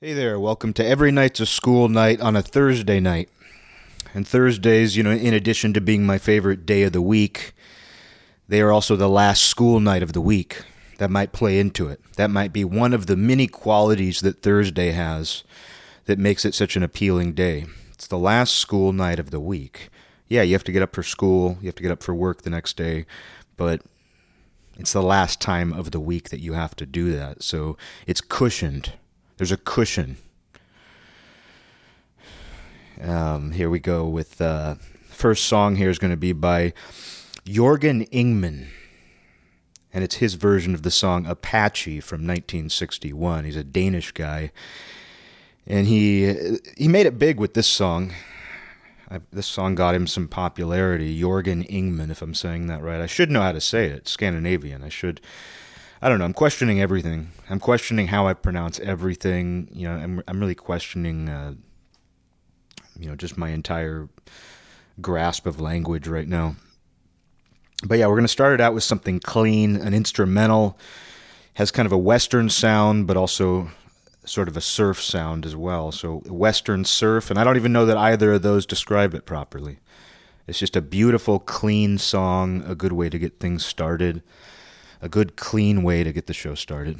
Hey there, welcome to Every Night's a School Night on a Thursday night. And Thursdays, you know, in addition to being my favorite day of the week, they are also the last school night of the week. That might play into it. That might be one of the many qualities that Thursday has that makes it such an appealing day. It's the last school night of the week. Yeah, you have to get up for school, you have to get up for work the next day, but it's the last time of the week that you have to do that. So it's cushioned there's a cushion. Um, here we go with uh, first song here is going to be by Jorgen Ingmann, And it's his version of the song Apache from 1961. He's a Danish guy. And he he made it big with this song. I, this song got him some popularity. Jorgen Ingmann, if I'm saying that right. I should know how to say it. Scandinavian. I should I don't know. I'm questioning everything. I'm questioning how I pronounce everything. You know, I'm I'm really questioning, uh, you know, just my entire grasp of language right now. But yeah, we're gonna start it out with something clean, an instrumental, has kind of a western sound, but also sort of a surf sound as well. So western surf, and I don't even know that either of those describe it properly. It's just a beautiful, clean song, a good way to get things started a good, clean way to get the show started.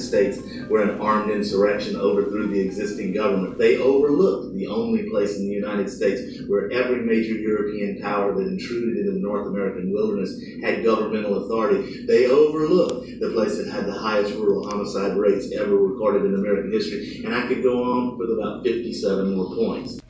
States where an armed insurrection overthrew the existing government. They overlooked the only place in the United States where every major European power that intruded into the North American wilderness had governmental authority. They overlooked the place that had the highest rural homicide rates ever recorded in American history. And I could go on with about 57 more points.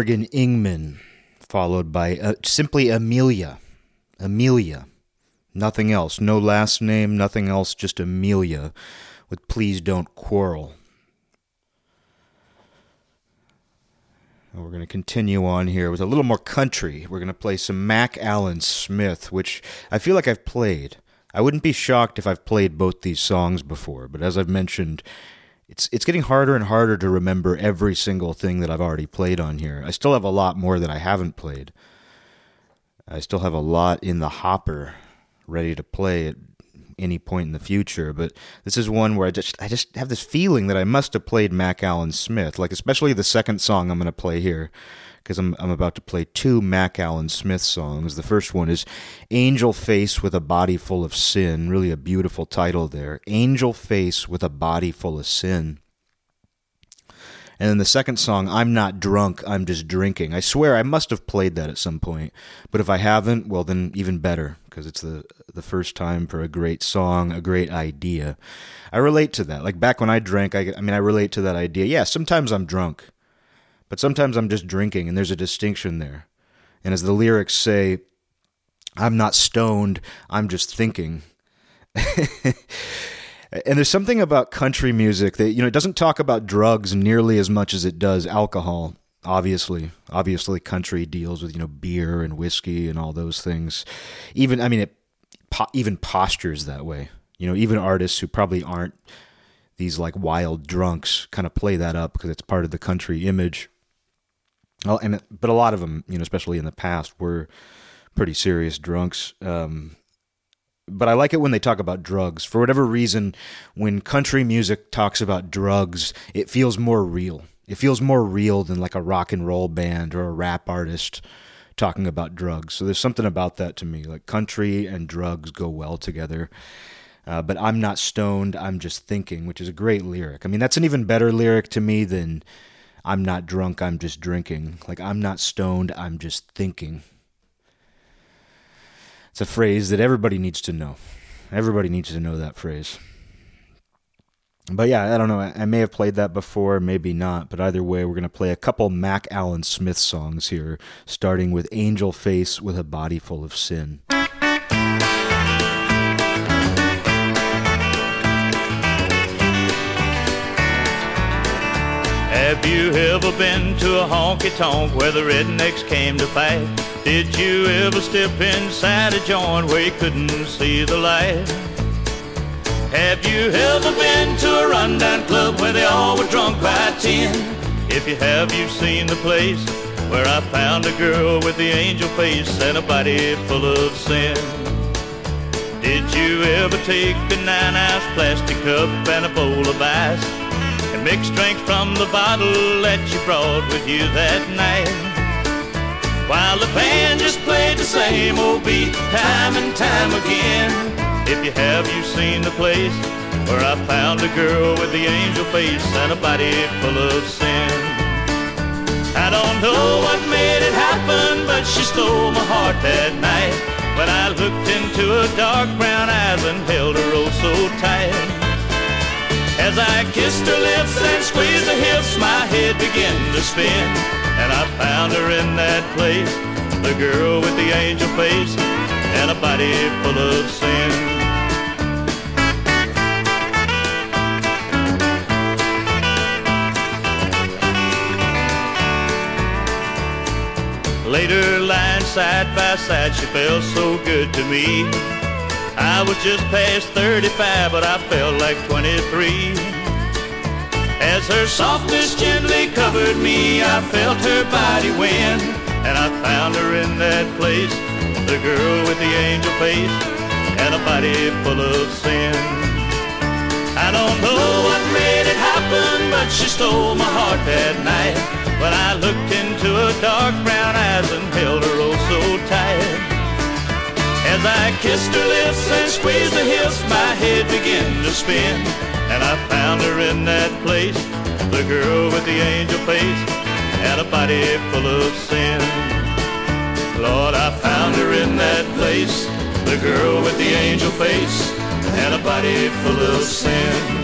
Jorgen Ingmann, followed by uh, simply Amelia. Amelia. Nothing else. No last name, nothing else, just Amelia with Please Don't Quarrel. We're going to continue on here with a little more country. We're going to play some Mack Allen Smith, which I feel like I've played. I wouldn't be shocked if I've played both these songs before, but as I've mentioned, it's it's getting harder and harder to remember every single thing that I've already played on here. I still have a lot more that I haven't played. I still have a lot in the hopper ready to play at any point in the future, but this is one where I just I just have this feeling that I must have played Mack Allen Smith, like especially the second song I'm going to play here because I'm I'm about to play two Mack Allen Smith songs. The first one is Angel Face with a Body Full of Sin, really a beautiful title there. Angel Face with a Body Full of Sin. And then the second song, I'm Not Drunk, I'm Just Drinking. I swear I must have played that at some point. But if I haven't, well, then even better, because it's the, the first time for a great song, a great idea. I relate to that. Like back when I drank, I, I mean, I relate to that idea. Yeah, sometimes I'm drunk, but sometimes I'm just drinking, and there's a distinction there. And as the lyrics say, I'm not stoned, I'm just thinking. And there's something about country music that you know it doesn't talk about drugs nearly as much as it does alcohol. Obviously, obviously, country deals with you know beer and whiskey and all those things. Even I mean, it po- even postures that way. You know, even artists who probably aren't these like wild drunks kind of play that up because it's part of the country image. And but a lot of them, you know, especially in the past, were pretty serious drunks. Um, but I like it when they talk about drugs. For whatever reason, when country music talks about drugs, it feels more real. It feels more real than like a rock and roll band or a rap artist talking about drugs. So there's something about that to me. Like country and drugs go well together. Uh, but I'm not stoned, I'm just thinking, which is a great lyric. I mean, that's an even better lyric to me than I'm not drunk, I'm just drinking. Like, I'm not stoned, I'm just thinking. It's a phrase that everybody needs to know. Everybody needs to know that phrase. But yeah, I don't know. I may have played that before, maybe not. But either way, we're going to play a couple Mack Allen Smith songs here, starting with Angel Face with a Body Full of Sin. Have you ever been to a honky tonk where the rednecks came to fight? Did you ever step inside a joint where you couldn't see the light? Have you ever been to a rundown club where they all were drunk by ten? If you have, you've seen the place where I found a girl with the angel face and a body full of sin. Did you ever take a nine-ounce plastic cup and a bowl of ice and mix drink from the bottle that you brought with you that night? While the band just played the same old beat time and time again. If you have, you've seen the place where I found a girl with the angel face and a body full of sin. I don't know what made it happen, but she stole my heart that night when I looked into her dark brown eyes and held her oh so tight. As I kissed her lips and squeezed her hips, my head began to spin. And I found her in that place, the girl with the angel face and a body full of sin. Later, lying side by side, she felt so good to me. I was just past 35, but I felt like 23. As her softness gently covered me, I felt her body win. And I found her in that place, the girl with the angel face and a body full of sin. I don't know what made it happen, but she stole my heart that night when I looked into her dark brown eyes and held her oh so tight. As I kissed her lips and squeezed her hips, my head began to spin. And I found her in that place, the girl with the angel face and a body full of sin. Lord, I found her in that place, the girl with the angel face and a body full of sin.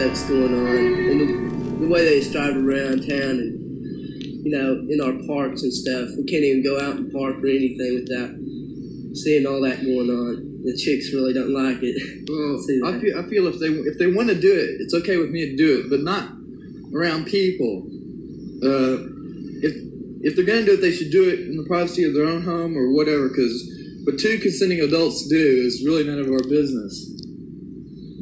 That's going on, and the, the way they just drive around town and you know in our parks and stuff, we can't even go out and park or anything without seeing all that going on. The chicks really don't like it. Well, I feel, I feel if they if they want to do it, it's okay with me to do it, but not around people. Uh, if if they're gonna do it, they should do it in the privacy of their own home or whatever. Because what two consenting adults do is really none of our business.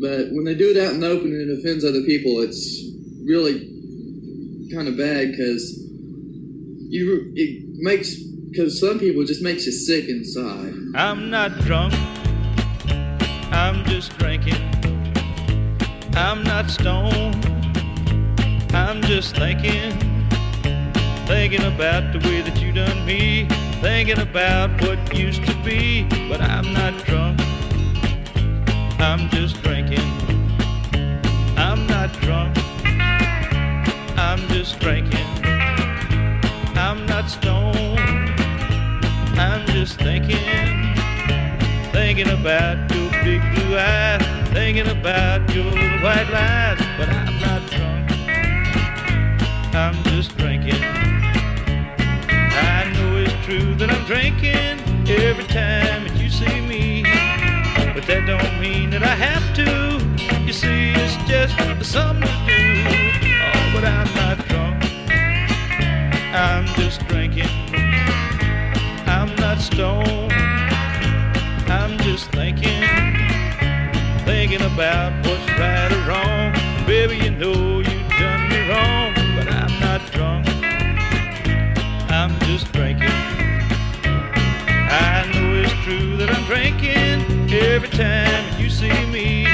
But when they do it out in the open and it offends other people, it's really kind of bad because you it makes because some people just makes you sick inside. I'm not drunk, I'm just drinking. I'm not stoned, I'm just thinking. Thinking about the way that you done me. Thinking about what used to be. But I'm not drunk, I'm just drinking. I'm not drunk, I'm just drinking. I'm not stoned. I'm just thinking, thinking about your big blue eyes, thinking about your little white lies. But I'm not drunk, I'm just drinking. I know it's true that I'm drinking every time that you see me, that don't mean that I have to. You see, it's just something to do. Oh, but I'm not drunk, I'm just drinking. I'm not stoned. I'm just thinking, thinking about what's right or wrong. Baby, you know you done me wrong, but I'm not drunk. I'm just drinking. I know it's true that I'm drinking every time you see me,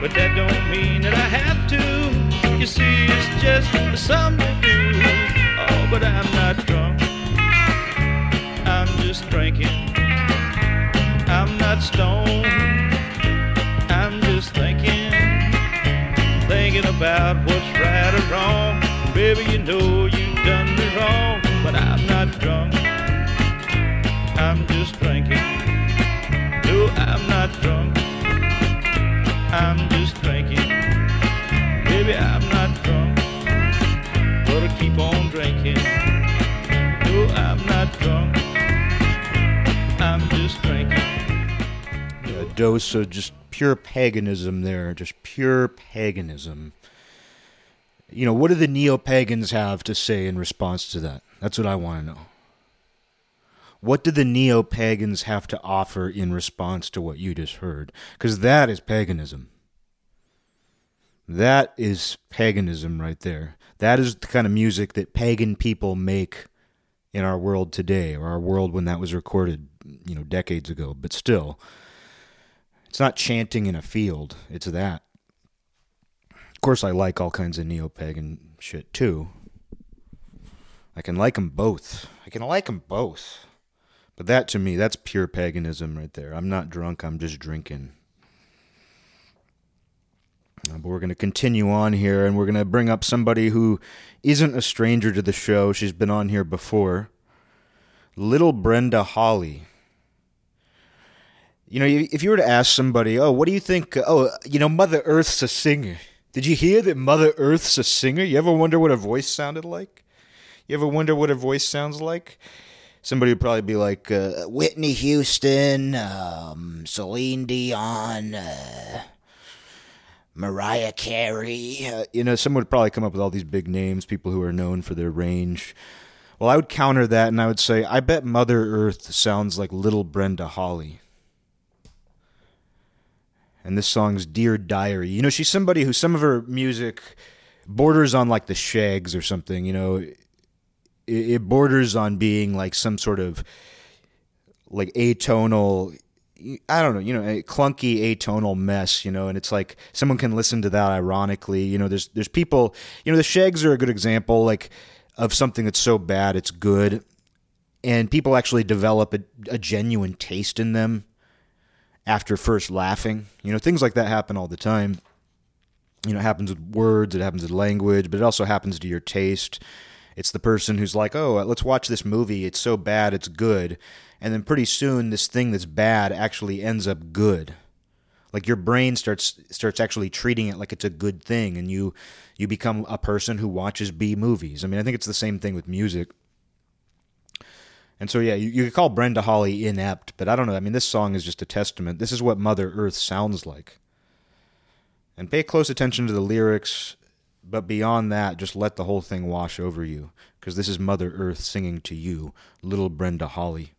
but that don't mean that I have to. You see, it's just something to do. Oh, but I'm not drunk. I'm just drinking. I'm not stoned. I'm just thinking, thinking about what's right or wrong. Baby, you know you've done me wrong, but I'm not drunk. I'm just drinking. No, I'm not drunk. I'm just drinking. Baby, I'm not drunk. But I keep on drinking. No, I'm not drunk. I'm just drinking. A dose of just pure paganism there, just pure paganism. You know, what do the neo pagans have to say in response to that? That's what I want to know. What do the neo pagans have to offer in response to what you just heard? Because that is paganism. That is paganism right there. That is the kind of music that pagan people make in our world today, or our world when that was recorded, you know, decades ago. But still, it's not chanting in a field, it's that. Of course, I like all kinds of neo pagan shit too. I can like them both. I can like them both. But that to me, that's pure paganism right there. I'm not drunk, I'm just drinking. Uh, But we're going to continue on here and we're going to bring up somebody who isn't a stranger to the show. She's been on here before. Little Brenda Holly. You know, if you were to ask somebody, oh, what do you think? Oh, you know, Mother Earth's a singer. Did you hear that Mother Earth's a singer? You ever wonder what her voice sounded like? You ever wonder what her voice sounds like? Somebody would probably be like uh, Whitney Houston, um, Celine Dion, uh, Mariah Carey. Uh, you know, someone would probably come up with all these big names, people who are known for their range. Well, I would counter that and I would say, I bet Mother Earth sounds like Little Brenda Holly. And this song's Dear Diary. You know, she's somebody who some of her music borders on like the Shaggs or something, you know. It, borders on being like some sort of like atonal I don't know, you know, a clunky atonal mess, you know, and it's like someone can listen to that ironically. You know, there's there's people, you know, the Shaggs are a good example like of something that's so bad it's good and people actually develop a, a genuine taste in them after first laughing. You know, things like that happen all the time. You know, it happens with words, it happens with language, but it also happens to your taste. It's the person who's like, "Oh, let's watch this movie. It's so bad, it's good." And then pretty soon this thing that's bad actually ends up good. Like your brain starts starts actually treating it like it's a good thing, and you you become a person who watches B movies. I mean, I think it's the same thing with music. And so, yeah, you, you could call Brenda Holly inept, but I don't know. I mean, this song is just a testament. This is what Mother Earth sounds like. And pay close attention to the lyrics, but beyond that, just let the whole thing wash over you, because this is Mother Earth singing to you, little Brenda Holly.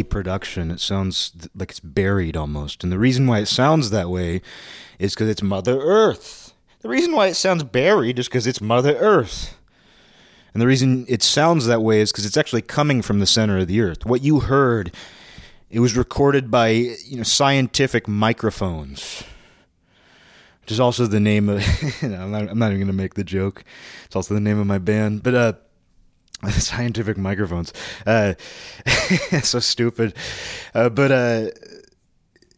Production. It sounds like it's buried almost. And the reason why it sounds that way is because it's Mother Earth. The reason why it sounds buried is because it's Mother Earth. And the reason it sounds that way is because it's actually coming from the center of the earth. What you heard, it was recorded by you know scientific microphones, which is also the name of. I'm not, I'm not even going to make the joke. It's also the name of my band, but uh, scientific microphones. Uh, so stupid. Uh, but uh,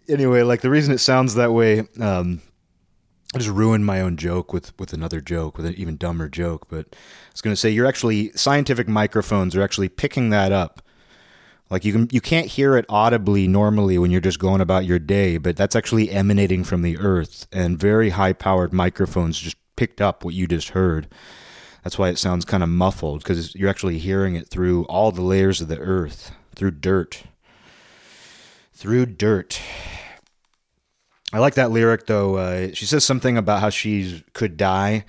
anyway, like the reason it sounds that way, um, I just ruined my own joke with, with another joke, with an even dumber joke. But I was going to say, you're actually scientific microphones are actually picking that up. Like you can you can't hear it audibly normally when you're just going about your day, but that's actually emanating from the earth, and very high powered microphones just picked up what you just heard. That's why it sounds kind of muffled because you're actually hearing it through all the layers of the earth, through dirt. Through dirt. I like that lyric though. Uh, she says something about how she could die,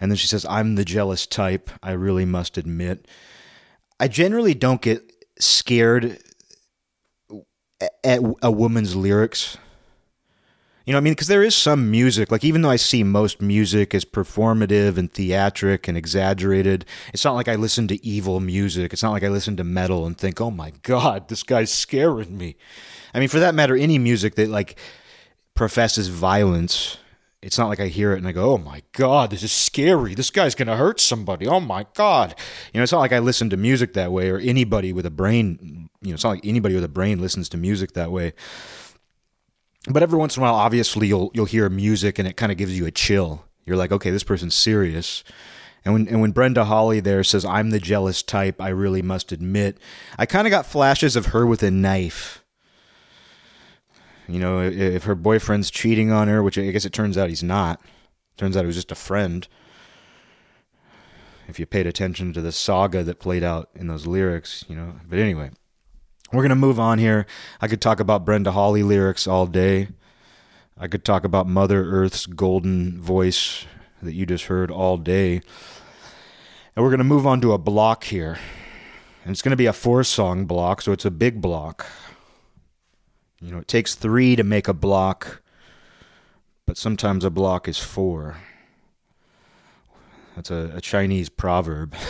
and then she says, I'm the jealous type, I really must admit. I generally don't get scared at a woman's lyrics. You know I mean? Because there is some music, like even though I see most music as performative and theatric and exaggerated, it's not like I listen to evil music. It's not like I listen to metal and think, oh my God, this guy's scaring me. I mean, for that matter, any music that like professes violence, it's not like I hear it and I go, oh my God, this is scary. This guy's going to hurt somebody. Oh my God. You know, it's not like I listen to music that way or anybody with a brain, you know, it's not like anybody with a brain listens to music that way. But every once in a while, obviously, you'll you'll hear music and it kind of gives you a chill. You're like, okay, this person's serious. And when and when Brenda Holly there says, "I'm the jealous type," I really must admit, I kind of got flashes of her with a knife. You know, if her boyfriend's cheating on her, which I guess it turns out he's not. Turns out he was just a friend. If you paid attention to the saga that played out in those lyrics, you know. But anyway, we're going to move on here. I could talk about Brenda Holly lyrics all day. I could talk about Mother Earth's golden voice that you just heard all day. And we're going to move on to a block here. And it's going to be a four song block, so it's a big block. You know, it takes three to make a block, but sometimes a block is four. That's a, a Chinese proverb.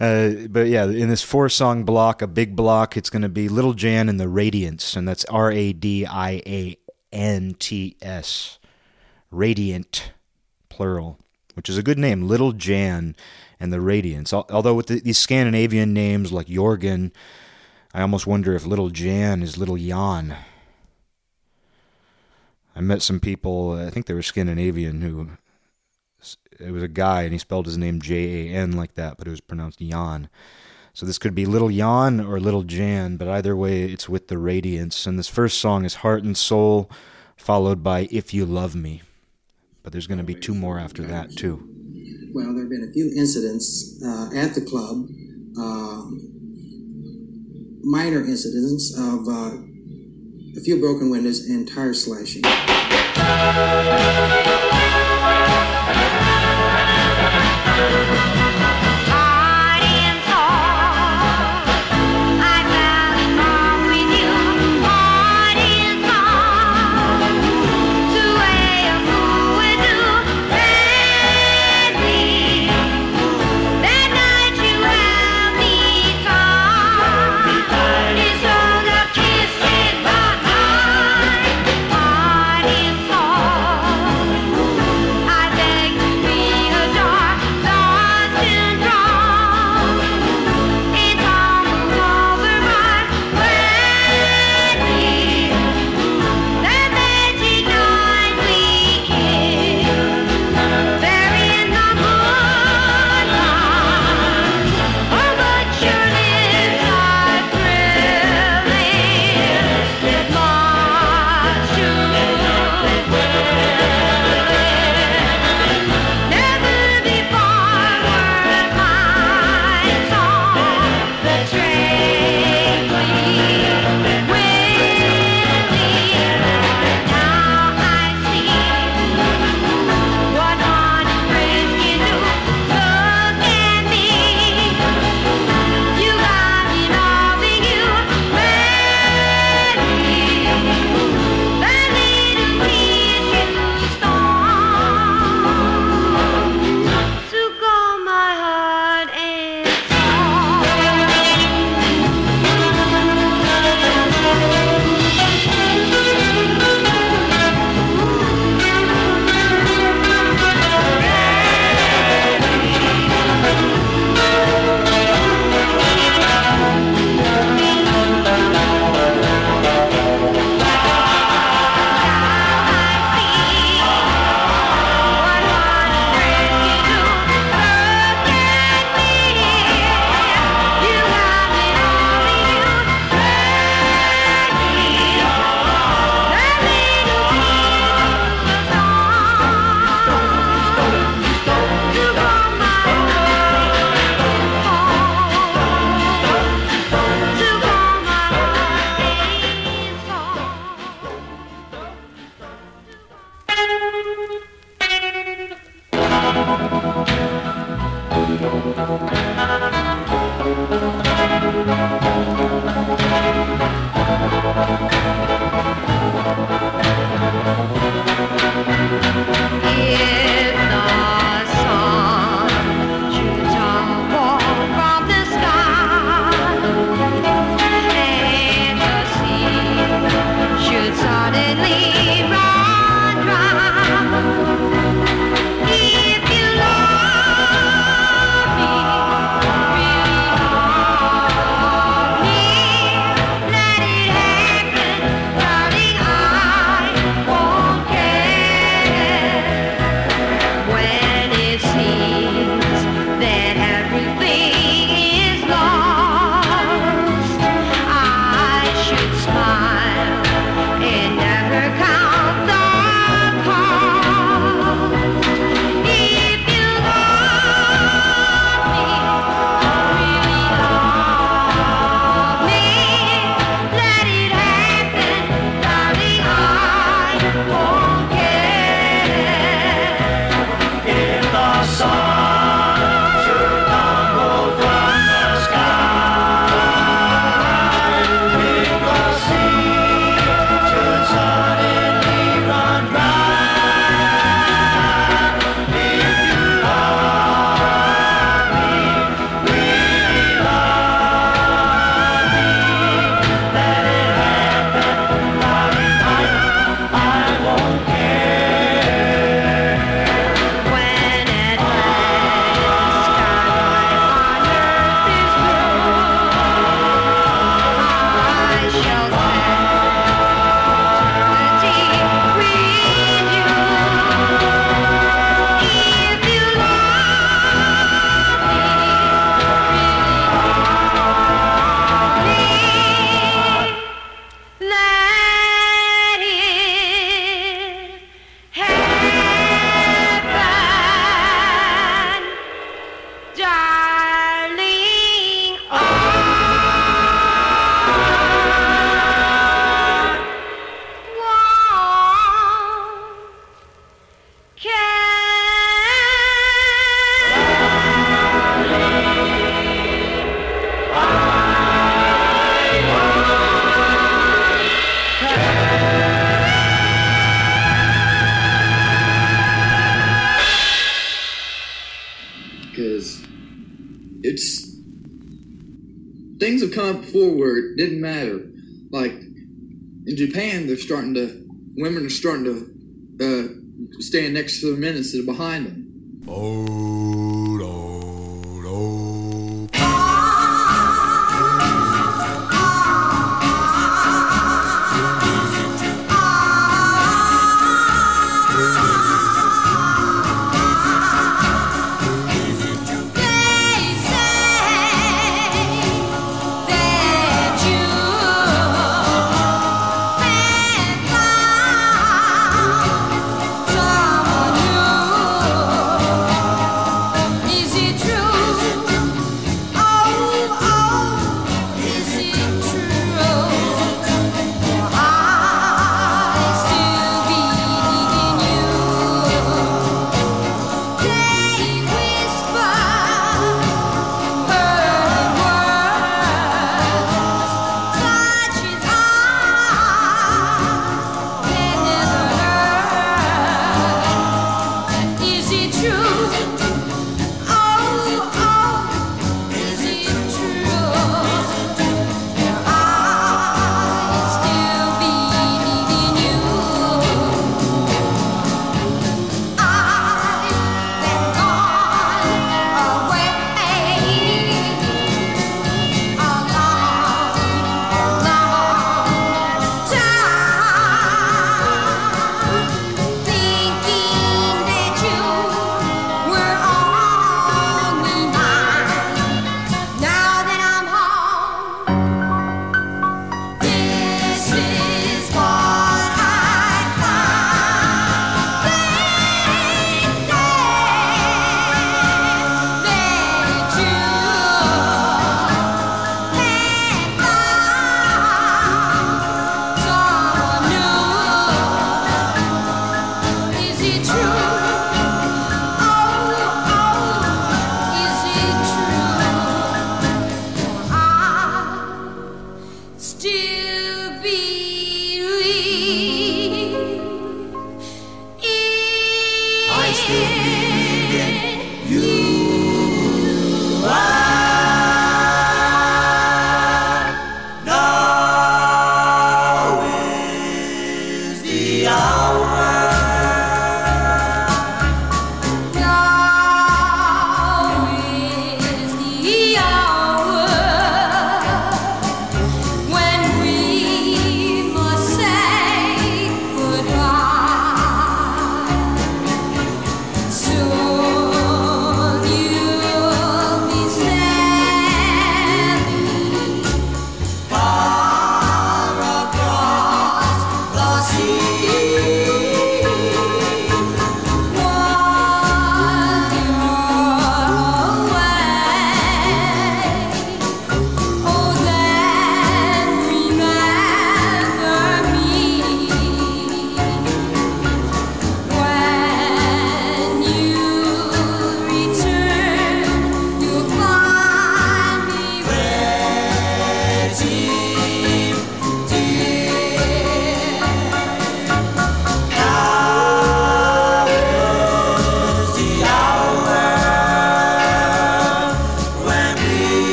Uh, but yeah, in this four song block, a big block, it's going to be Little Jan and the Radiants, and that's R A D I A N T S. Radiant, plural, which is a good name, Little Jan and the Radiants. Although with the, these Scandinavian names like Jorgen, I almost wonder if Little Jan is Little Jan. I met some people, I think they were Scandinavian, who it was a guy and he spelled his name J A N like that, but it was pronounced Jan. So this could be Little Jan or Little Jan, but either way, it's with the Radiants. And this first song is Heart and Soul, followed by If You Love Me. But there's going to be two more after that, too. Well, there have been a few incidents uh, at the club, um, minor incidents of uh, a few broken windows and tire slashing. Heart starting to women are starting to uh, stand next to the men instead of behind them. Oh.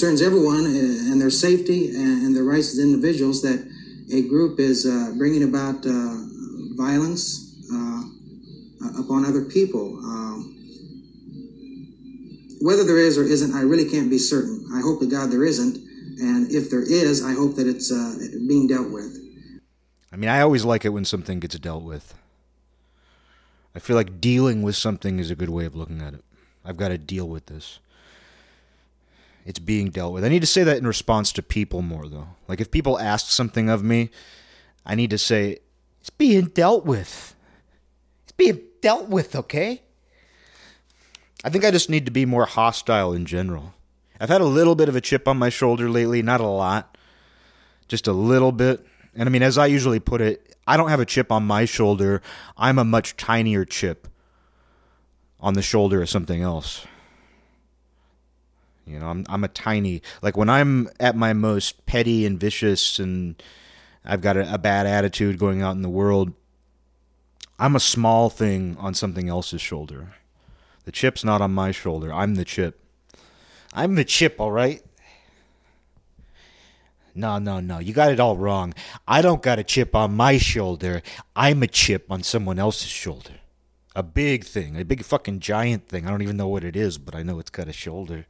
Concerns everyone uh, and their safety and, their rights as individuals that a group is uh, bringing about uh, violence uh, upon other people. Um, whether there is or isn't, I really can't be certain. I hope to God there isn't, and if there is, I hope that it's uh, being dealt with. I mean, I always like it when something gets dealt with. I feel like dealing with something is a good way of looking at it. I've got to deal with this. It's being dealt with. I need to say that in response to people more, though. Like, if people ask something of me, I need to say, it's being dealt with. It's being dealt with, okay? I think I just need to be more hostile in general. I've had a little bit of a chip on my shoulder lately, not a lot, just a little bit. And I mean, as I usually put it, I don't have a chip on my shoulder. I'm a much tinier chip on the shoulder of something else. You know, I'm I'm a tiny like when I'm at my most petty and vicious and I've got a, a bad attitude going out in the world. I'm a small thing on something else's shoulder. The chip's not on my shoulder. I'm the chip. I'm the chip, all right? No, no, no. You got it all wrong. I don't got a chip on my shoulder. I'm a chip on someone else's shoulder. A big thing, a big fucking giant thing. I don't even know what it is, but I know it's got a shoulder.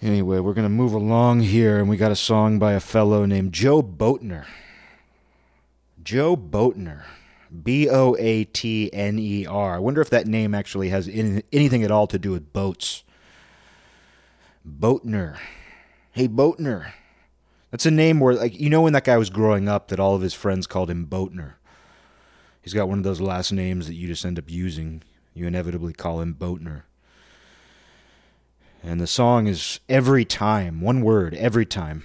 Anyway, we're going to move along here, and we got a song by a fellow named Joe Boatner. Joe Boatner. B O A T N E R. I wonder if that name actually has any, anything at all to do with boats. Boatner. Hey, Boatner. That's a name where, like, you know, when that guy was growing up, that all of his friends called him Boatner. He's got one of those last names that you just end up using. You inevitably call him Boatner. And the song is every time, one word, every time.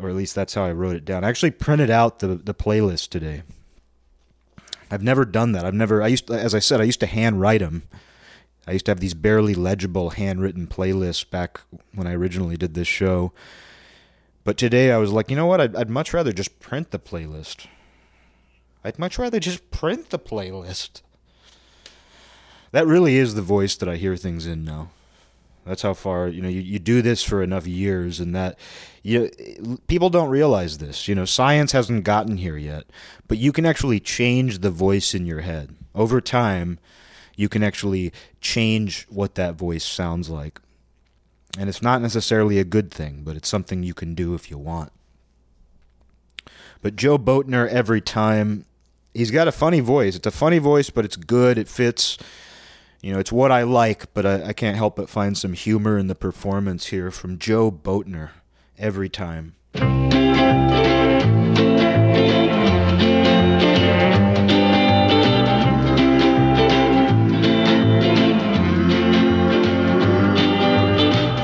Or at least that's how I wrote it down. I actually printed out the, the playlist today. I've never done that. I've never, I used, to, as I said, I used to handwrite them. I used to have these barely legible handwritten playlists back when I originally did this show. But today I was like, you know what? I'd, I'd much rather just print the playlist. I'd much rather just print the playlist. That really is the voice that I hear things in now. That's how far you know you, you do this for enough years, and that you people don't realize this. You know, science hasn't gotten here yet, but you can actually change the voice in your head over time. You can actually change what that voice sounds like, and it's not necessarily a good thing, but it's something you can do if you want. But Joe Boatner, every time, he's got a funny voice. It's a funny voice, but it's good. It fits you know, it's what I like, but I, I, can't help but find some humor in the performance here from Joe Boatner every time.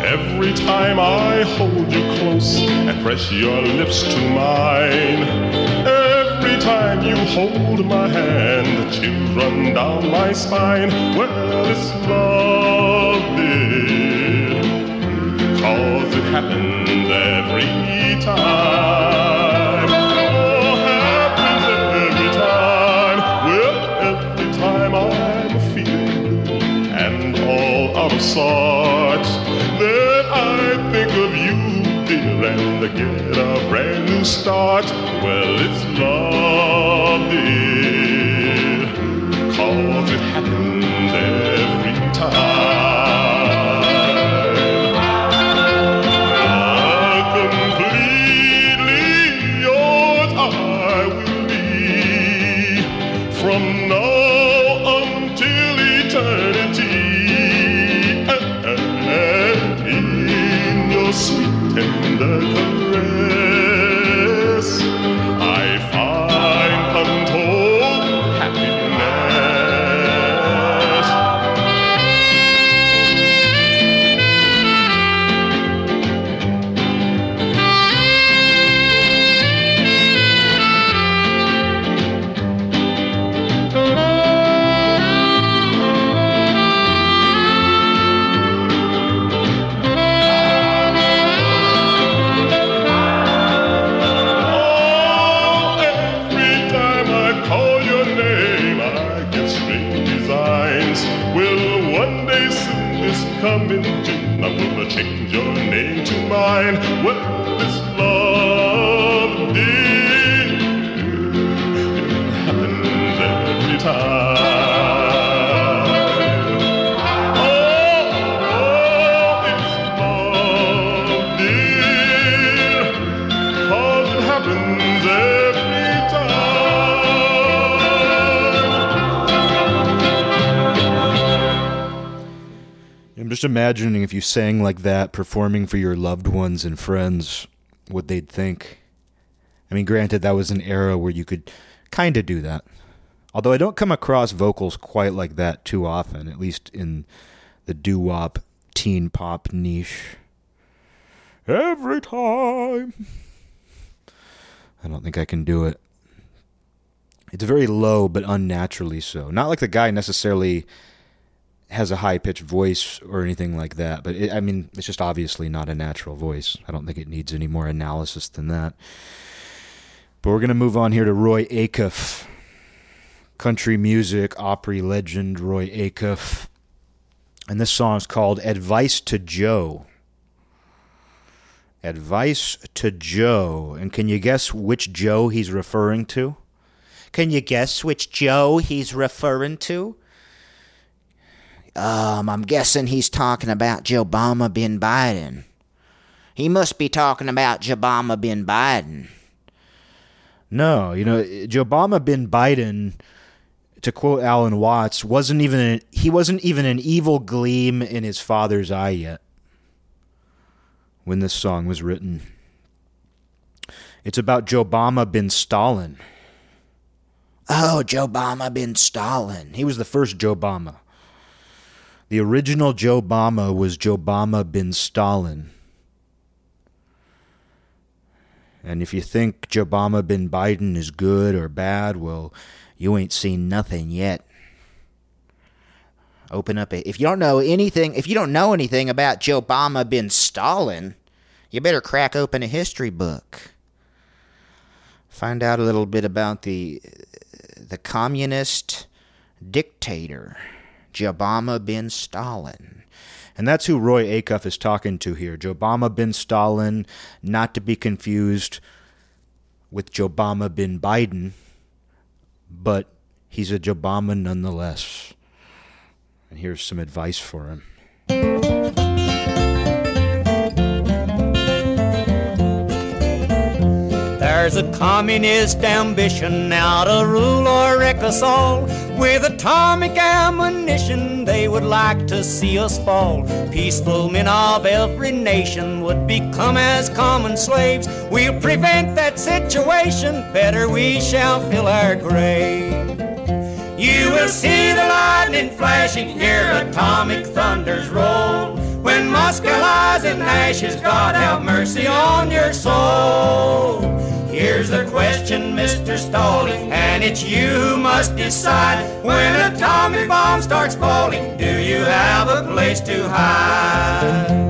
Every time I hold you close and press your lips to mine time you hold my hand, the chills run down my spine. Well, it's love, dear, cause it happens every time. Oh, happens every time. Well, every time I'm feeling and all out of sorts, and get a brand new start. Well, it's love, just imagining if you sang like that, performing for your loved ones and friends, what they'd think. I mean, granted, that was an era where you could kind of do that. Although I don't come across vocals quite like that too often, at least in the doo wop teen pop niche. Every time. I don't think I can do it. It's very low, but unnaturally so. Not like the guy necessarily has a high pitched voice or anything like that, but it, I mean, it's just obviously not a natural voice. I don't think it needs any more analysis than that. But we're going to move on here to Roy Acuff, country music, Opry legend Roy Acuff. And this song is called Advice to Joe. Advice to Joe. And can you guess which Joe he's referring to? Can you guess which Joe he's referring to? Um, I'm guessing he's talking about Obama bin Biden. He must be talking about Obama bin Biden. No, you know, Obama bin Biden, to quote Alan Watts, wasn't even a, he wasn't even an evil gleam in his father's eye yet when this song was written. It's about Obama bin Stalin. Oh, Joe Obama bin Stalin. He was the first Joe Obama. The original Joe Obama was Joe Obama bin Stalin. And if you think Joe Obama bin Biden is good or bad, well, you ain't seen nothing yet. Open up. If you don't know anything, if you don't know anything about Joe Obama bin Stalin, you better crack open a history book. Find out a little bit about the the communist dictator, Obama bin Stalin. And that's who Roy Acuff is talking to here. Obama bin Stalin, not to be confused with Obama bin Biden, but he's a Obama nonetheless. And here's some advice for him. There's a communist ambition now to rule or wreck us all. With atomic ammunition, they would like to see us fall. Peaceful men of every nation would become as common slaves. We'll prevent that situation, better we shall fill our grave. You will see the lightning flashing, hear atomic thunders roll. When Moscow lies in ashes, God have mercy on your soul. Here's the question, Mr. Stalin, and it's you who must decide. When an atomic bomb starts falling, do you have a place to hide?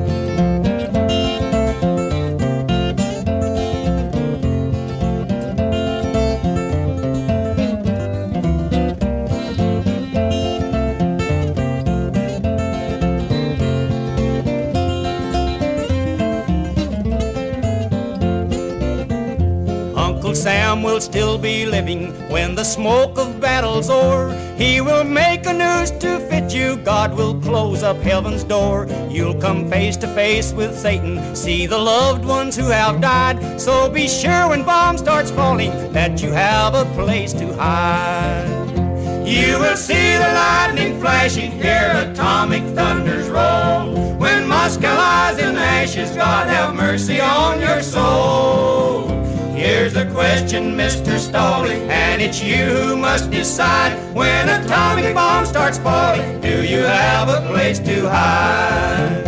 Sam will still be living when the smoke of battle's o'er. He will make a noose to fit you, God will close up heaven's door. You'll come face to face with Satan, see the loved ones who have died. So be sure when bomb starts falling that you have a place to hide. You will see the lightning flashing, hear atomic thunders roll. When Moscow lies in ashes, God have mercy on your soul. Here's the question, Mr. Stalin, and it's you who must decide. When atomic bomb starts falling, do you have a place to hide?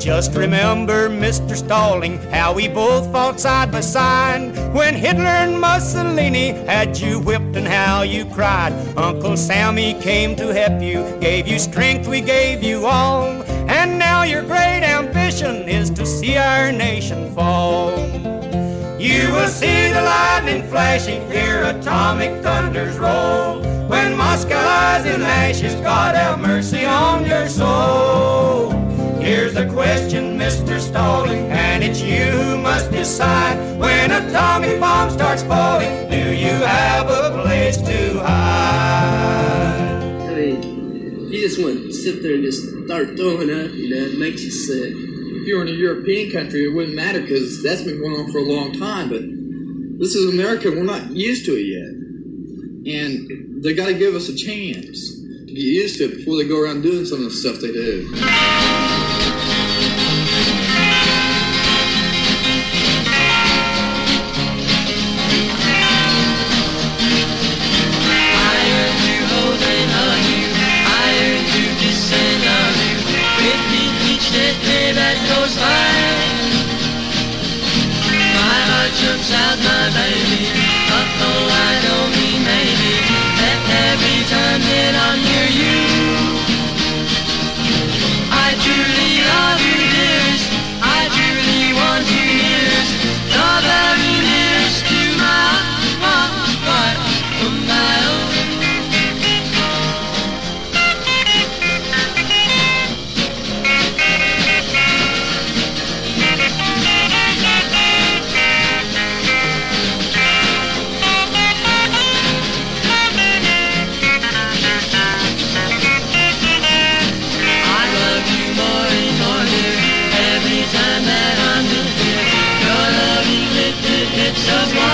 Just remember, Mr. Stalin, how we both fought side by side when Hitler and Mussolini had you whipped and how you cried. Uncle Sammy came to help you, gave you strength, we gave you all. And now your great ambition is to see our nation fall. You will see the lightning flashing, hear atomic thunders roll. When Moscow lies in ashes. God have mercy on your soul. Here's the question, Mr. Stalin, and it's you who must decide. When atomic bomb starts falling, do you have a place to hide? You just want to sit there and just start throwing up, you know, it makes you sick. If you were in a European country, it wouldn't matter because that's been going on for a long time. But this is America; we're not used to it yet, and they got to give us a chance to get used to it before they go around doing some of the stuff they do. Heart jumps liquid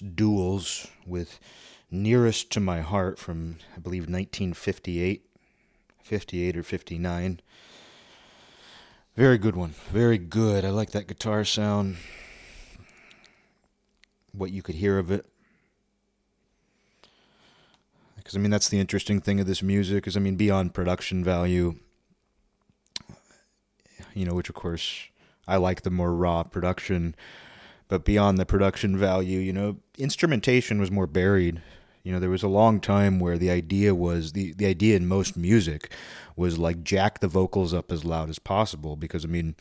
Duels, with Nearest to My Heart from, I believe, 1958. 58 or 59. Very good one. Very good. I like that guitar sound. What you could hear of it. Because, I mean, that's the interesting thing of this music, is, I mean, beyond production value, you know, which, of course, I like the more raw production but beyond the production value, you know, instrumentation was more buried. You know, there was a long time where the idea was the the idea in most music was like jack the vocals up as loud as possible because I mean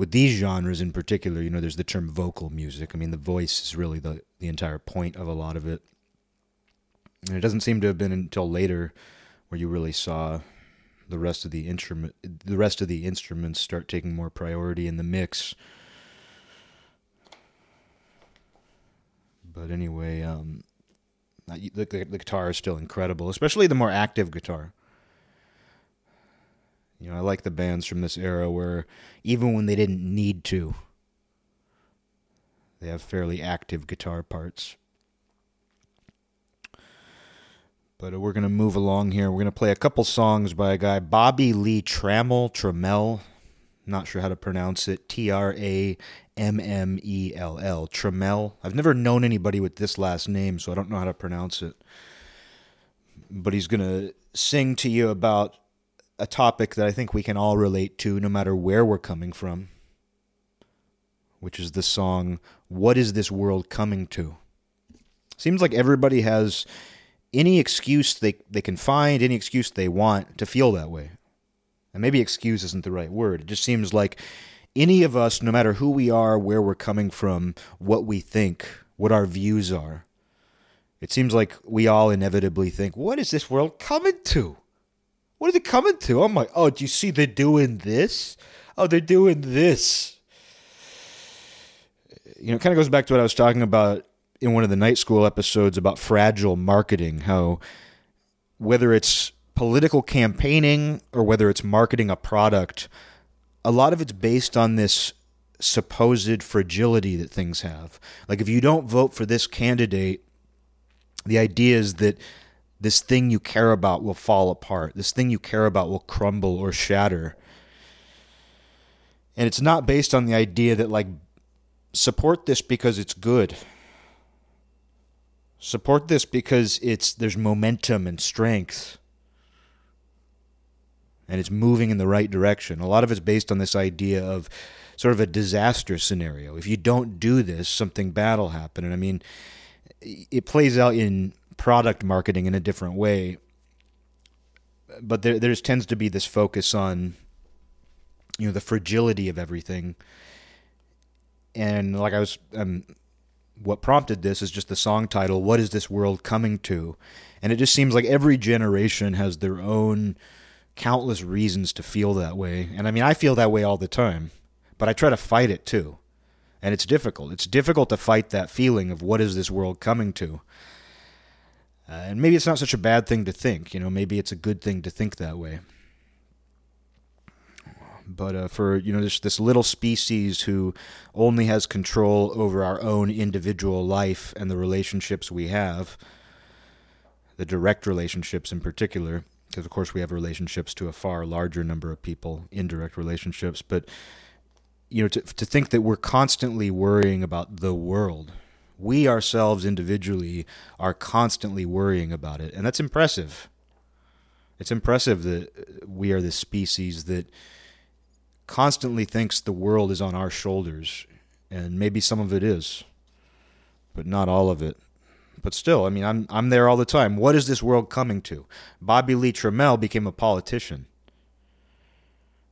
with these genres in particular, you know, there's the term vocal music. I mean, the voice is really the the entire point of a lot of it. And it doesn't seem to have been until later where you really saw the rest of the instrument the rest of the instruments start taking more priority in the mix. But anyway, um, the, the, the guitar is still incredible, especially the more active guitar. You know, I like the bands from this era where even when they didn't need to, they have fairly active guitar parts. But uh, we're going to move along here. We're going to play a couple songs by a guy, Bobby Lee Trammell, Trammell. Not sure how to pronounce it. T R A M M E L L. Trammell. I've never known anybody with this last name, so I don't know how to pronounce it. But he's going to sing to you about a topic that I think we can all relate to no matter where we're coming from, which is the song, What is This World Coming to? Seems like everybody has any excuse they, they can find, any excuse they want to feel that way. And maybe excuse isn't the right word. It just seems like any of us, no matter who we are, where we're coming from, what we think, what our views are, it seems like we all inevitably think, what is this world coming to? What are they coming to? Oh my, oh, do you see they're doing this? Oh, they're doing this. You know, it kind of goes back to what I was talking about in one of the night school episodes about fragile marketing, how whether it's political campaigning or whether it's marketing a product, a lot of it's based on this supposed fragility that things have. Like if you don't vote for this candidate, the idea is that this thing you care about will fall apart. This thing you care about will crumble or shatter. And it's not based on the idea that like support this because it's good. Support this because it's there's momentum and strength. And it's moving in the right direction. A lot of it's based on this idea of sort of a disaster scenario. If you don't do this, something bad will happen. And I mean, it plays out in product marketing in a different way. But there there tends to be this focus on you know the fragility of everything. And like I was um, what prompted this is just the song title what is this world coming to and it just seems like every generation has their own countless reasons to feel that way. And i mean i feel that way all the time but i try to fight it too. And it's difficult. It's difficult to fight that feeling of what is this world coming to? Uh, and maybe it's not such a bad thing to think you know maybe it's a good thing to think that way. But uh, for you know this this little species who only has control over our own individual life and the relationships we have, the direct relationships in particular, because of course we have relationships to a far larger number of people, indirect relationships, but you know to to think that we're constantly worrying about the world. We ourselves individually are constantly worrying about it, and that's impressive. It's impressive that uh, we are this species that constantly thinks the world is on our shoulders, and maybe some of it is, but not all of it. But still, I mean, I'm I'm there all the time. What is this world coming to? Bobby Lee Trammell became a politician.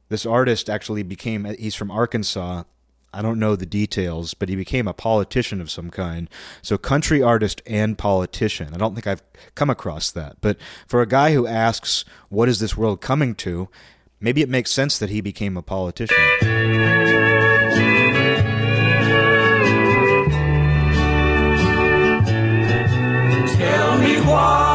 This artist actually became he's from Arkansas. I don't know the details, but he became a politician of some kind. So country artist and politician. I don't think I've come across that. But for a guy who asks, "What is this world coming to?" Maybe it makes sense that he became a politician. Tell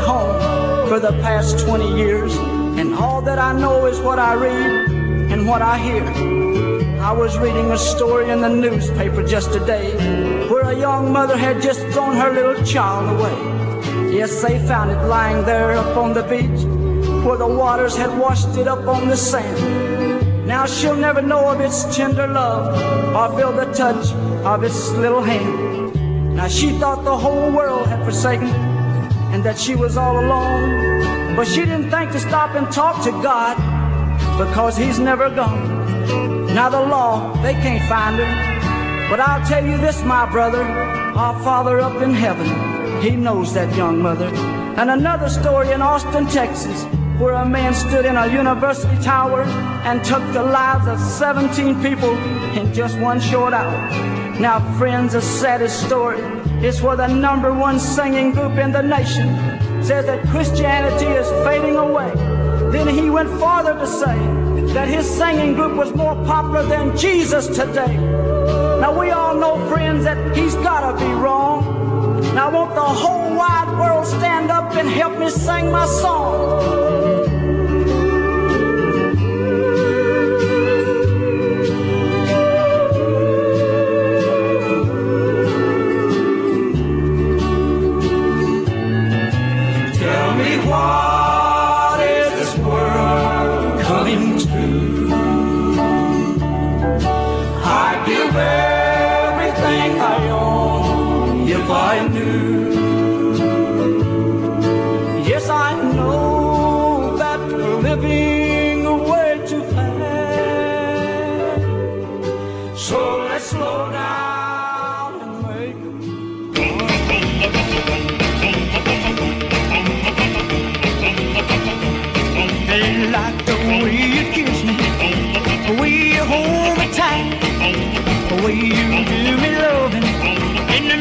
home for the past 20 years, and all that I know is what I read and what I hear. I was reading a story in the newspaper just today where a young mother had just thrown her little child away. Yes, they found it lying there up on the beach where the waters had washed it up on the sand. Now she'll never know of its tender love or feel the touch of its little hand. Now she thought the whole world had forsaken and that she was all alone. But she didn't think to stop and talk to God because He's never gone. Now the law, they can't find her. But I'll tell you this, my brother, our Father up in heaven, He knows that young mother. And another story in Austin, Texas, where a man stood in a university tower and took the lives of 17 people in just one short hour. Now, friends, the saddest story is where the number one singing group in the nation says that Christianity is fading away. Then he went farther to say that his singing group was more popular than Jesus today. Now, we all know, friends, that he's gotta be wrong. Now, won't the whole wide world stand up and help me sing my song?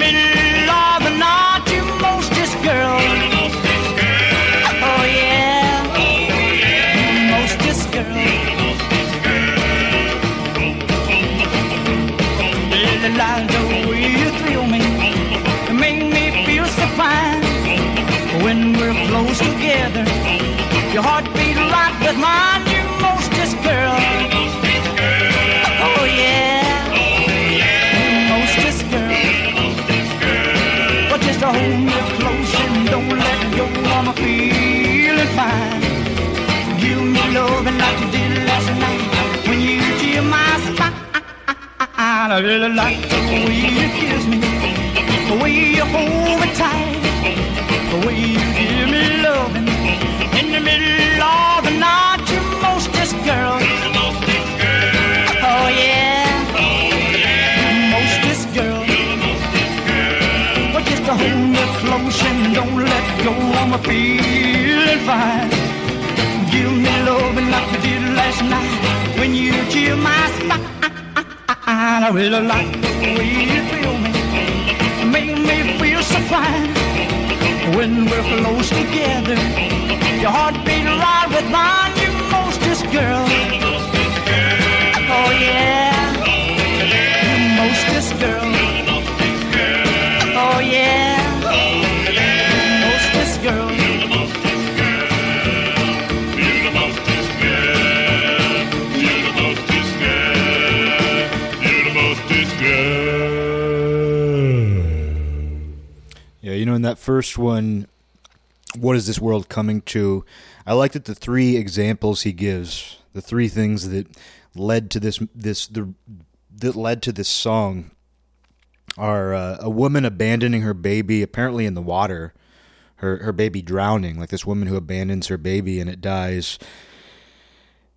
In I really like the way you kiss me, the way you hold me tight, the way you give me loving in the middle of the night. You mostest girl. Oh yeah. Mostest girl. Well, just to hold me close and don't let go. I'm feeling fine. Give me loving like you did last night when you chill my spine. I really like the way you feel me. Make me feel so fine. When we're close together, your heart beat right with mine. You mostest girl. Oh yeah. You mostest girl. Know, in that first one, what is this world coming to? I like that the three examples he gives, the three things that led to this this the that led to this song are uh, a woman abandoning her baby apparently in the water, her her baby drowning, like this woman who abandons her baby and it dies.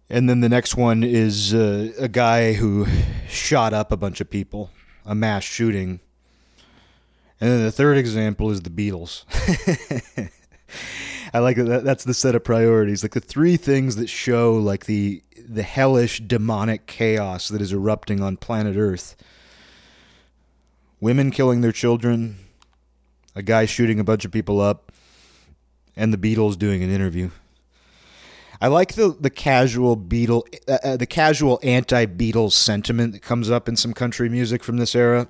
And then the next one is uh, a guy who shot up a bunch of people, a mass shooting. And then the third example is the Beatles. I like that. That's the set of priorities. Like the three things that show like the the hellish demonic chaos that is erupting on planet Earth. Women killing their children, a guy shooting a bunch of people up, and the Beatles doing an interview. I like the the casual Beatle, uh, uh, the casual anti-Beatles sentiment that comes up in some country music from this era.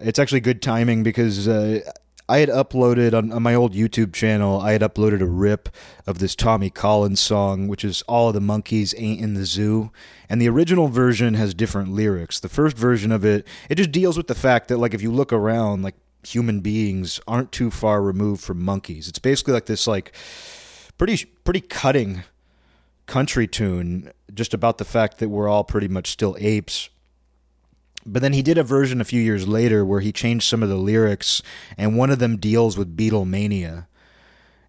It's actually good timing because uh, I had uploaded on, on my old YouTube channel. I had uploaded a rip of this Tommy Collins song, which is "All of the Monkeys Ain't in the Zoo," and the original version has different lyrics. The first version of it, it just deals with the fact that, like, if you look around, like human beings aren't too far removed from monkeys. It's basically like this, like pretty pretty cutting country tune, just about the fact that we're all pretty much still apes. But then he did a version a few years later where he changed some of the lyrics, and one of them deals with Beatlemania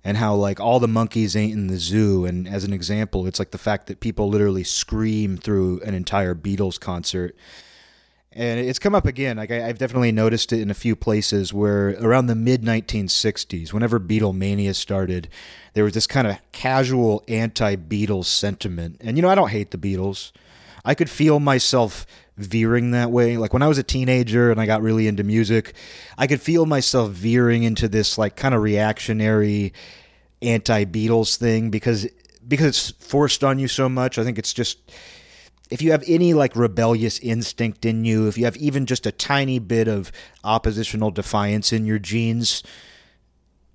and how like all the monkeys ain't in the zoo. And as an example, it's like the fact that people literally scream through an entire Beatles concert. And it's come up again. Like I, I've definitely noticed it in a few places where around the mid 1960s, whenever Beatlemania started, there was this kind of casual anti-Beatles sentiment. And you know, I don't hate the Beatles. I could feel myself veering that way. Like when I was a teenager and I got really into music, I could feel myself veering into this like kind of reactionary anti-Beatles thing because because it's forced on you so much. I think it's just if you have any like rebellious instinct in you, if you have even just a tiny bit of oppositional defiance in your genes,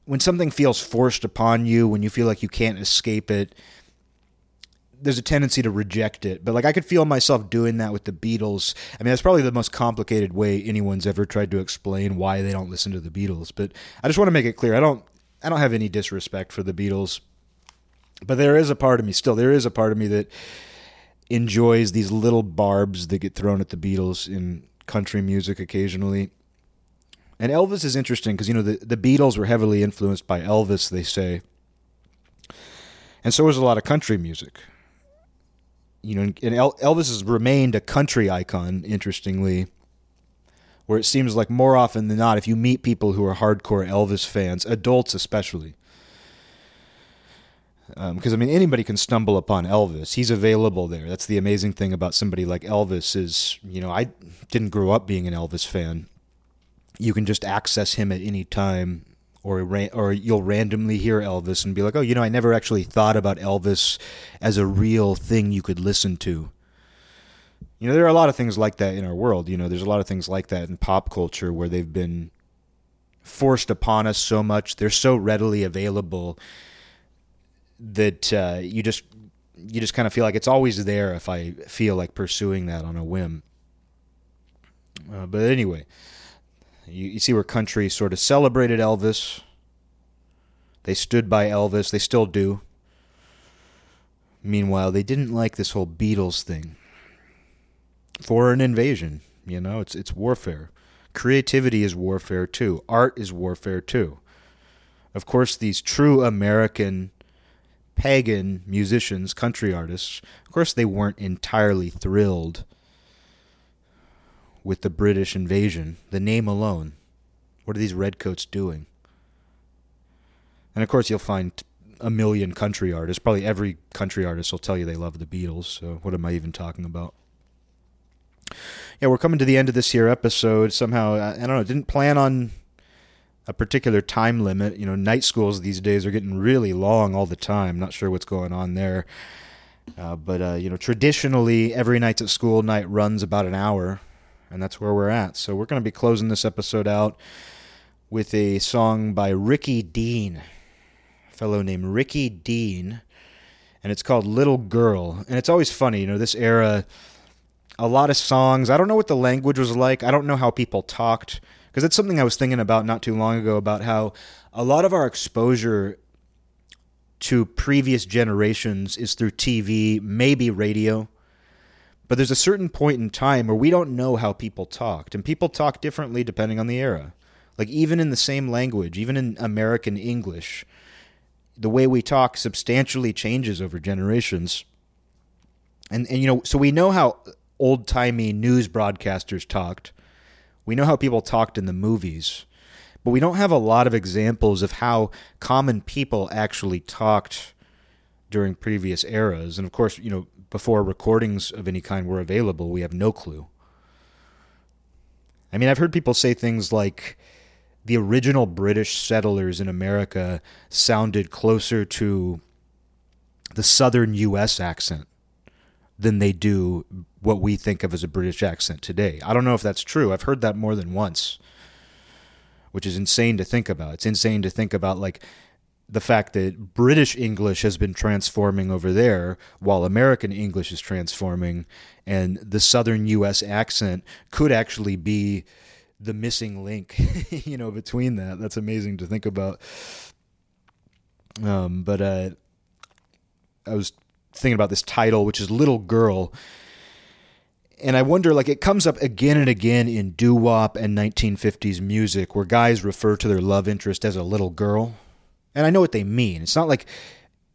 when something feels forced upon you, when you feel like you can't escape it, there's a tendency to reject it. But like I could feel myself doing that with the Beatles. I mean, that's probably the most complicated way anyone's ever tried to explain why they don't listen to the Beatles. But I just want to make it clear, I don't I don't have any disrespect for the Beatles. But there is a part of me still, there is a part of me that enjoys these little barbs that get thrown at the Beatles in country music occasionally. And Elvis is interesting because you know the the Beatles were heavily influenced by Elvis, they say. And so was a lot of country music you know, and El- Elvis has remained a country icon, interestingly, where it seems like more often than not, if you meet people who are hardcore Elvis fans, adults especially, because um, I mean anybody can stumble upon Elvis. He's available there. That's the amazing thing about somebody like Elvis is, you know, I didn't grow up being an Elvis fan. You can just access him at any time or or you'll randomly hear Elvis and be like, "Oh, you know, I never actually thought about Elvis as a real thing you could listen to." You know, there are a lot of things like that in our world. You know, there's a lot of things like that in pop culture where they've been forced upon us so much. They're so readily available that uh, you just you just kind of feel like it's always there if I feel like pursuing that on a whim. Uh, but anyway, You, you see where country sort of celebrated Elvis. They stood by Elvis. They still do. Meanwhile, they didn't like this whole Beatles thing. Foreign invasion, you know, it's it's warfare. Creativity is warfare too. Art is warfare too. Of course, these true American pagan musicians, country artists, of course they weren't entirely thrilled with the British invasion. The name alone. What are these redcoats doing? And of course, you'll find a million country artists. Probably every country artist will tell you they love the Beatles. So what am I even talking about? Yeah, we're coming to the end of this here episode. Somehow, I don't know. Didn't plan on a particular time limit. You know, night schools these days are getting really long all the time. Not sure what's going on there. Uh, but uh, you know, traditionally, every night's at school night runs about an hour, and that's where we're at. So we're going to be closing this episode out with a song by Ricky Dean, a fellow named Ricky Dean, and it's called "Little Girl." And it's always funny, you know, this era. A lot of songs. I don't know what the language was like. I don't know how people talked because that's something I was thinking about not too long ago about how a lot of our exposure to previous generations is through TV, maybe radio. But there's a certain point in time where we don't know how people talked, and people talk differently depending on the era. Like even in the same language, even in American English, the way we talk substantially changes over generations. And and you know, so we know how old-timey news broadcasters talked. We know how people talked in the movies, but we don't have a lot of examples of how common people actually talked during previous eras. And of course, you know, before recordings of any kind were available, we have no clue. I mean, I've heard people say things like the original British settlers in America sounded closer to the southern U.S. accent than they do what we think of as a British accent today. I don't know if that's true. I've heard that more than once, which is insane to think about. It's insane to think about, like, the fact that British English has been transforming over there while American English is transforming, and the southern U.S. accent could actually be the missing link, you know, between that. That's amazing to think about. Um, but uh, I was thinking about this title, which is Little Girl. And I wonder, like, it comes up again and again in doo wop and 1950s music where guys refer to their love interest as a little girl. And I know what they mean. It's not like.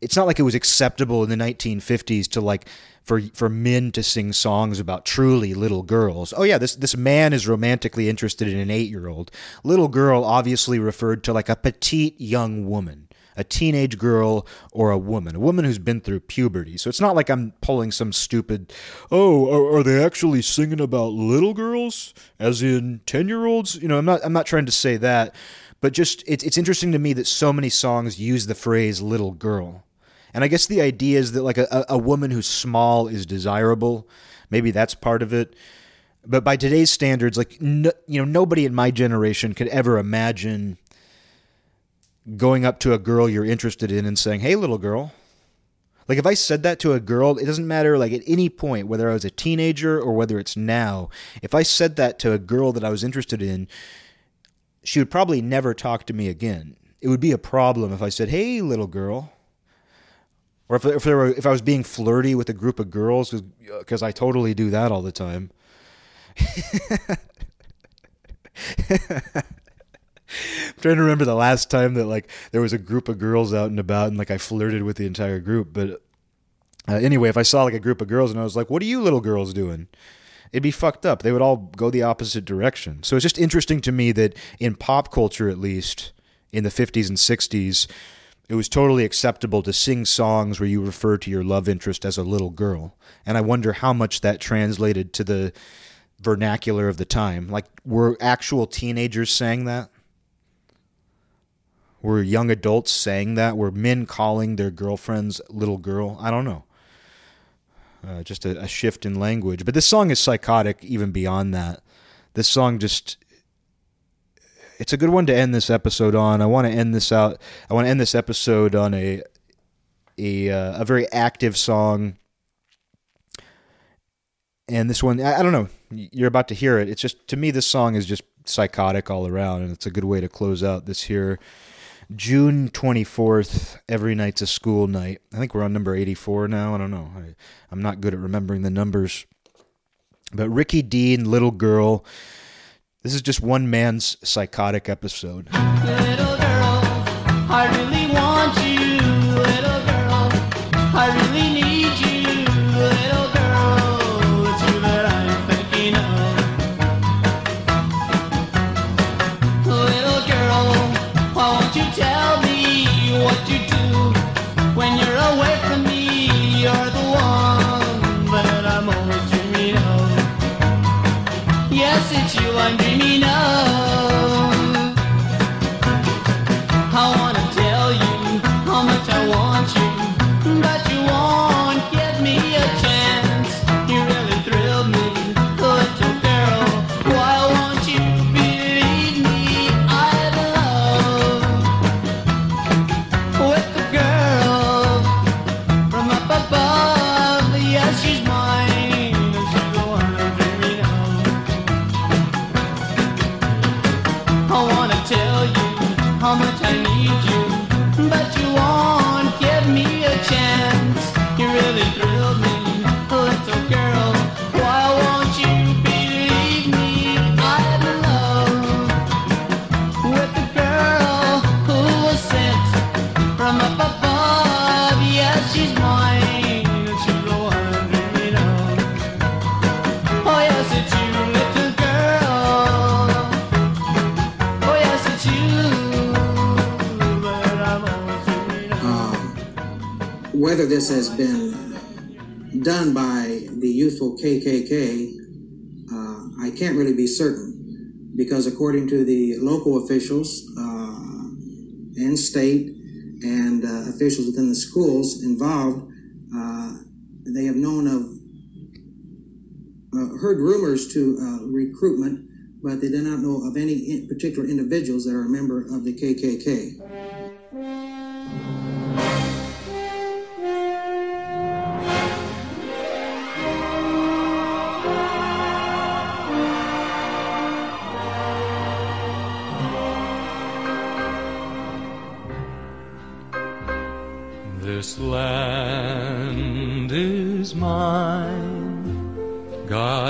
It's not like it was acceptable in the 1950s to like for for men to sing songs about truly little girls. Oh yeah, this this man is romantically interested in an 8-year-old. Little girl obviously referred to like a petite young woman a teenage girl or a woman, a woman who's been through puberty. So it's not like I'm pulling some stupid, oh, are, are they actually singing about little girls, as in ten year olds? You know, I'm not I'm not trying to say that, but just it's it's interesting to me that so many songs use the phrase little girl. And I guess the idea is that like a, a woman who's small is desirable. Maybe that's part of it. But by today's standards, like no, you know, nobody in my generation could ever imagine going up to a girl you're interested in and saying, "Hey, little girl." Like if I said that to a girl, it doesn't matter like at any point whether I was a teenager or whether it's now. If I said that to a girl that I was interested in, she would probably never talk to me again. It would be a problem if I said, "Hey, little girl." Or if, if, there were, if I was being flirty with a group of girls, because I totally do that all the time. I'm trying to remember the last time that like there was a group of girls out and about and like I flirted with the entire group. But uh, anyway, if I saw like a group of girls and I was like, "What are you little girls doing?" It'd be fucked up. They would all go the opposite direction. So it's just interesting to me that in pop culture, at least in the 50s and 60s, it was totally acceptable to sing songs where you refer to your love interest as a little girl. And I wonder how much that translated to the vernacular of the time. Like, were actual teenagers saying that? Were young adults saying that? Were men calling their girlfriends little girl? I don't know. Uh, just a, a shift in language. But this song is psychotic even beyond that. This song just. It's a good one to end this episode on. I want to end this out. I want to end this episode on a a uh, a very active song. And this one, I, I don't know. You're about to hear it. It's just to me, this song is just psychotic all around, and it's a good way to close out this here June 24th. Every night's a school night. I think we're on number 84 now. I don't know. I, I'm not good at remembering the numbers. But Ricky Dean, Little Girl. This is just one man's psychotic episode. Little girl, I really this has been done by the youthful KKK, uh, I can't really be certain because according to the local officials uh, and state and uh, officials within the schools involved, uh, they have known of, uh, heard rumors to uh, recruitment, but they do not know of any particular individuals that are a member of the KKK.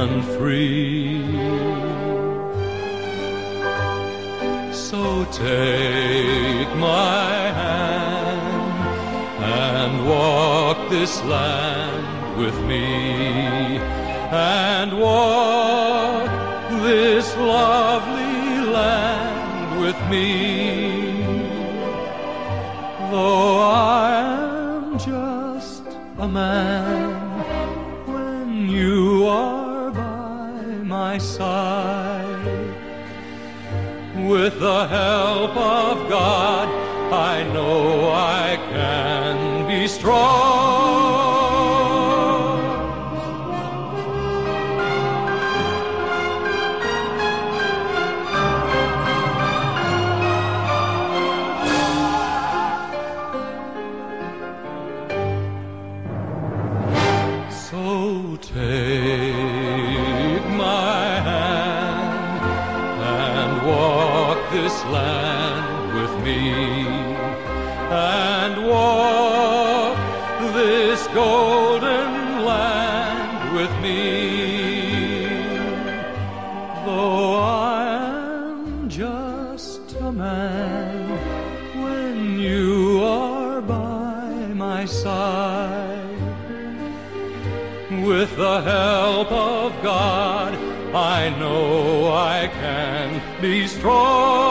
run free. So take my hand and walk this land with me and walk this lovely land with me. Though I am just a man my side. With the help of God, I know I can be strong. I know I can be strong